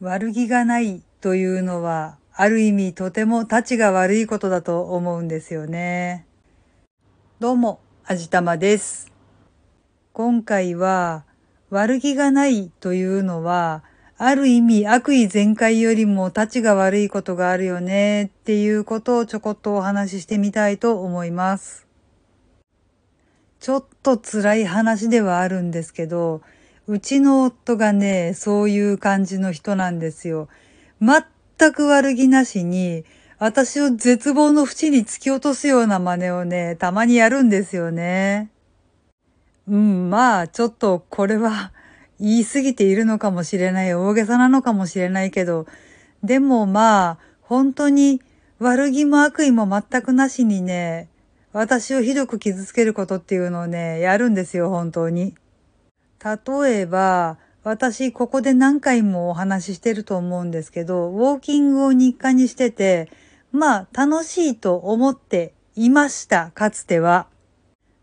悪気がないというのは、ある意味とても立ちが悪いことだと思うんですよね。どうも、あじたまです。今回は、悪気がないというのは、ある意味悪意全開よりも立ちが悪いことがあるよねっていうことをちょこっとお話ししてみたいと思います。ちょっと辛い話ではあるんですけど、うちの夫がね、そういう感じの人なんですよ。全く悪気なしに、私を絶望の淵に突き落とすような真似をね、たまにやるんですよね。うん、まあ、ちょっとこれは言い過ぎているのかもしれない、大げさなのかもしれないけど、でもまあ、本当に悪気も悪意も全くなしにね、私をひどく傷つけることっていうのをね、やるんですよ、本当に。例えば、私、ここで何回もお話ししてると思うんですけど、ウォーキングを日課にしてて、まあ、楽しいと思っていました、かつては。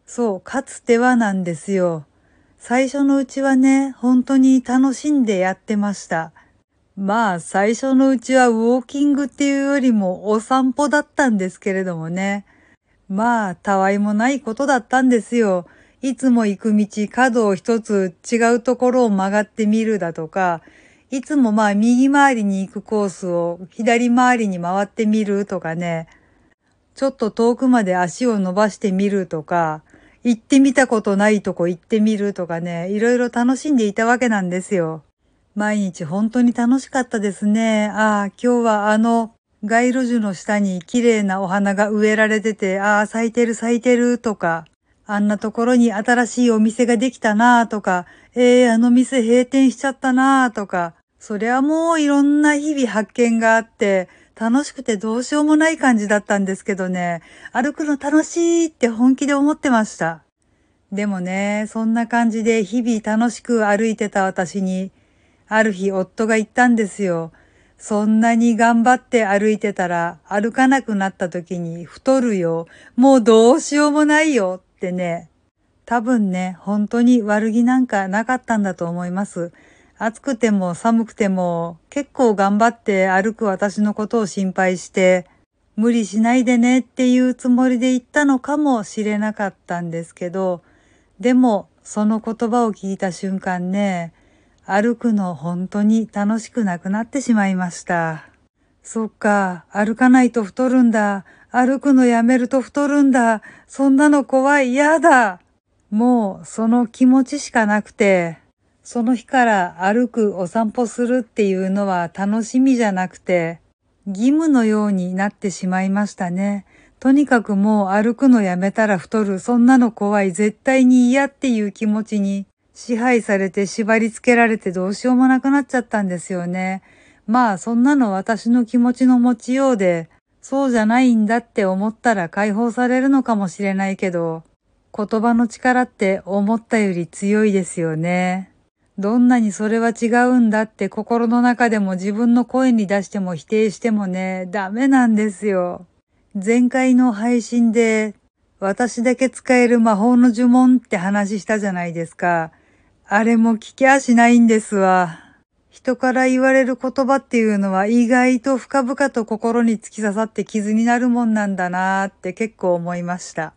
そう、かつてはなんですよ。最初のうちはね、本当に楽しんでやってました。まあ、最初のうちはウォーキングっていうよりもお散歩だったんですけれどもね。まあ、たわいもないことだったんですよ。いつも行く道、角を一つ違うところを曲がってみるだとか、いつもまあ右回りに行くコースを左回りに回ってみるとかね、ちょっと遠くまで足を伸ばしてみるとか、行ってみたことないとこ行ってみるとかね、いろいろ楽しんでいたわけなんですよ。毎日本当に楽しかったですね。ああ、今日はあの街路樹の下に綺麗なお花が植えられてて、ああ、咲いてる咲いてるとか、あんなところに新しいお店ができたなぁとか、ええー、あの店閉店しちゃったなぁとか、そりゃもういろんな日々発見があって、楽しくてどうしようもない感じだったんですけどね、歩くの楽しいって本気で思ってました。でもね、そんな感じで日々楽しく歩いてた私に、ある日夫が言ったんですよ。そんなに頑張って歩いてたら歩かなくなった時に太るよ。もうどうしようもないよってね、多分ね、本当に悪気なんかなかったんだと思います。暑くても寒くても結構頑張って歩く私のことを心配して、無理しないでねっていうつもりで言ったのかもしれなかったんですけど、でもその言葉を聞いた瞬間ね、歩くの本当に楽しくなくなってしまいました。そっか、歩かないと太るんだ。歩くのやめると太るんだ。そんなの怖い。嫌だ。もうその気持ちしかなくて、その日から歩くお散歩するっていうのは楽しみじゃなくて、義務のようになってしまいましたね。とにかくもう歩くのやめたら太る。そんなの怖い。絶対に嫌っていう気持ちに支配されて縛り付けられてどうしようもなくなっちゃったんですよね。まあそんなの私の気持ちの持ちようで、そうじゃないんだって思ったら解放されるのかもしれないけど、言葉の力って思ったより強いですよね。どんなにそれは違うんだって心の中でも自分の声に出しても否定してもね、ダメなんですよ。前回の配信で私だけ使える魔法の呪文って話したじゃないですか。あれも聞きゃしないんですわ。人から言われる言葉っていうのは意外と深々と心に突き刺さって傷になるもんなんだなーって結構思いました。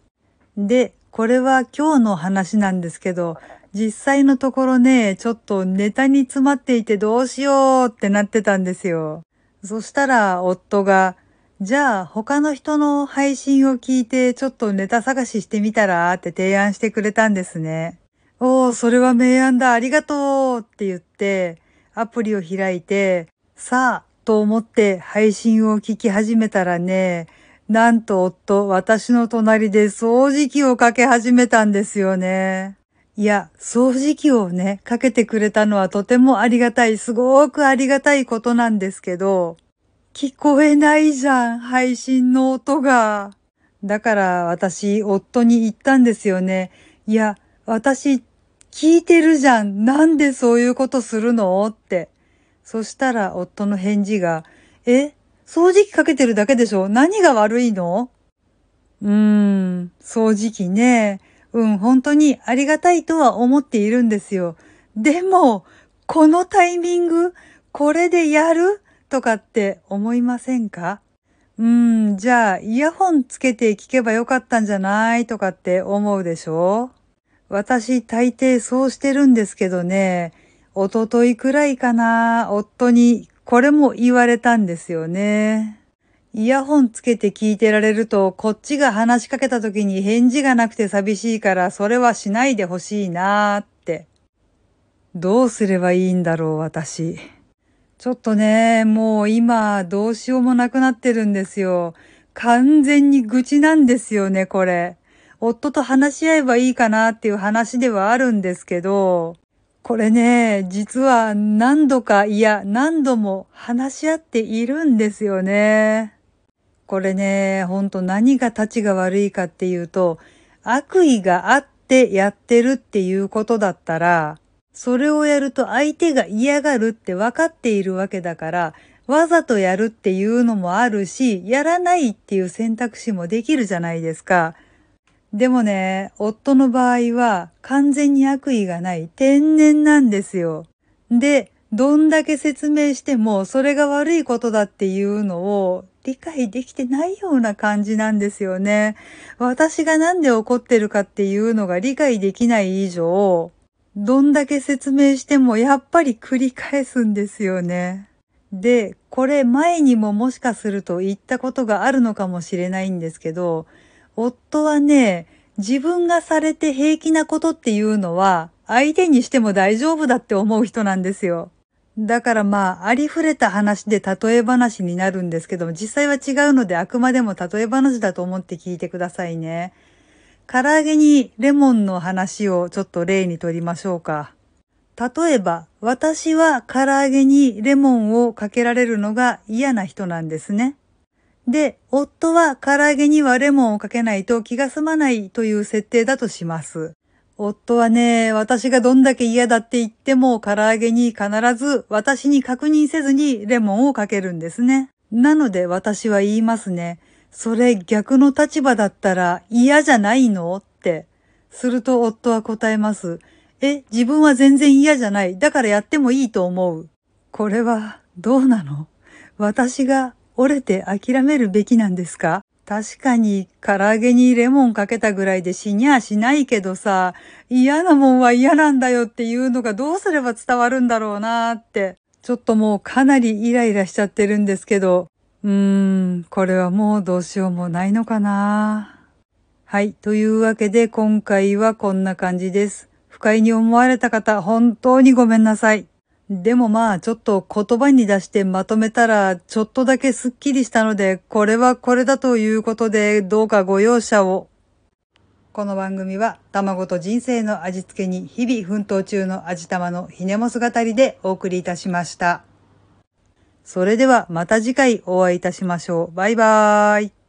で、これは今日の話なんですけど、実際のところね、ちょっとネタに詰まっていてどうしようってなってたんですよ。そしたら夫が、じゃあ他の人の配信を聞いてちょっとネタ探ししてみたらって提案してくれたんですね。おー、それは明暗だ、ありがとうって言って、アプリを開いて、さあ、と思って配信を聞き始めたらね、なんと夫、私の隣で掃除機をかけ始めたんですよね。いや、掃除機をね、かけてくれたのはとてもありがたい、すごくありがたいことなんですけど、聞こえないじゃん、配信の音が。だから私、夫に言ったんですよね。いや、私、聞いてるじゃん。なんでそういうことするの？って。そしたら夫の返事が、え掃除機かけてるだけでしょ？何が悪いのうーん、掃除機ね。うん、本当にありがたいとは思っているんですよ。でも、このタイミング、これでやる？とかって思いませんかうーん、じゃあ、イヤホンつけて聞けばよかったんじゃない？とかって思うでしょ？私大抵そうしてるんですけどね、おとといくらいかな、夫にこれも言われたんですよね。イヤホンつけて聞いてられると、こっちが話しかけた時に返事がなくて寂しいから、それはしないでほしいなーって。どうすればいいんだろう、私。ちょっとね、もう今、どうしようもなくなってるんですよ。完全に愚痴なんですよね、これ。夫と話し合えばいいかなっていう話ではあるんですけど、これね、実は何度か、いや、何度も話し合っているんですよね。これね、ほんと何が立ちが悪いかっていうと、悪意があってやってるっていうことだったら、それをやると相手が嫌がるって分かっているわけだから、わざとやるっていうのもあるし、やらないっていう選択肢もできるじゃないですか。でもね、夫の場合は完全に悪意がない天然なんですよ。で、どんだけ説明してもそれが悪いことだっていうのを理解できてないような感じなんですよね。私がなんで怒ってるかっていうのが理解できない以上、どんだけ説明してもやっぱり繰り返すんですよね。で、これ前にももしかすると言ったことがあるのかもしれないんですけど、夫はね、自分がされて平気なことっていうのは相手にしても大丈夫だって思う人なんですよ。だからまあ、ありふれた話で例え話になるんですけども、実際は違うのであくまでも例え話だと思って聞いてくださいね。唐揚げにレモンの話をちょっと例にとりましょうか。例えば、私は唐揚げにレモンをかけられるのが嫌な人なんですね。で、夫は唐揚げにはレモンをかけないと気が済まないという設定だとします。夫はね、私がどんだけ嫌だって言っても唐揚げに必ず私に確認せずにレモンをかけるんですね。なので私は言いますね。それ逆の立場だったら嫌じゃないの？って。すると夫は答えます。え、自分は全然嫌じゃない。だからやってもいいと思う。これはどうなの？私が折れて諦めるべきなんですか？確かに唐揚げにレモンかけたぐらいで死にゃしないけどさ、嫌なもんは嫌なんだよっていうのがどうすれば伝わるんだろうなーって。ちょっともうかなりイライラしちゃってるんですけど、うーん、これはもうどうしようもないのかな。はい。というわけで今回はこんな感じです。不快に思われた方、本当にごめんなさい。でもまあ、ちょっと言葉に出してまとめたら、ちょっとだけスッキリしたので、これはこれだということで、どうかご容赦を。この番組は、卵と人生の味付けに日々奮闘中の味玉のひねもす語りでお送りいたしました。それではまた次回お会いいたしましょう。バイバーイ。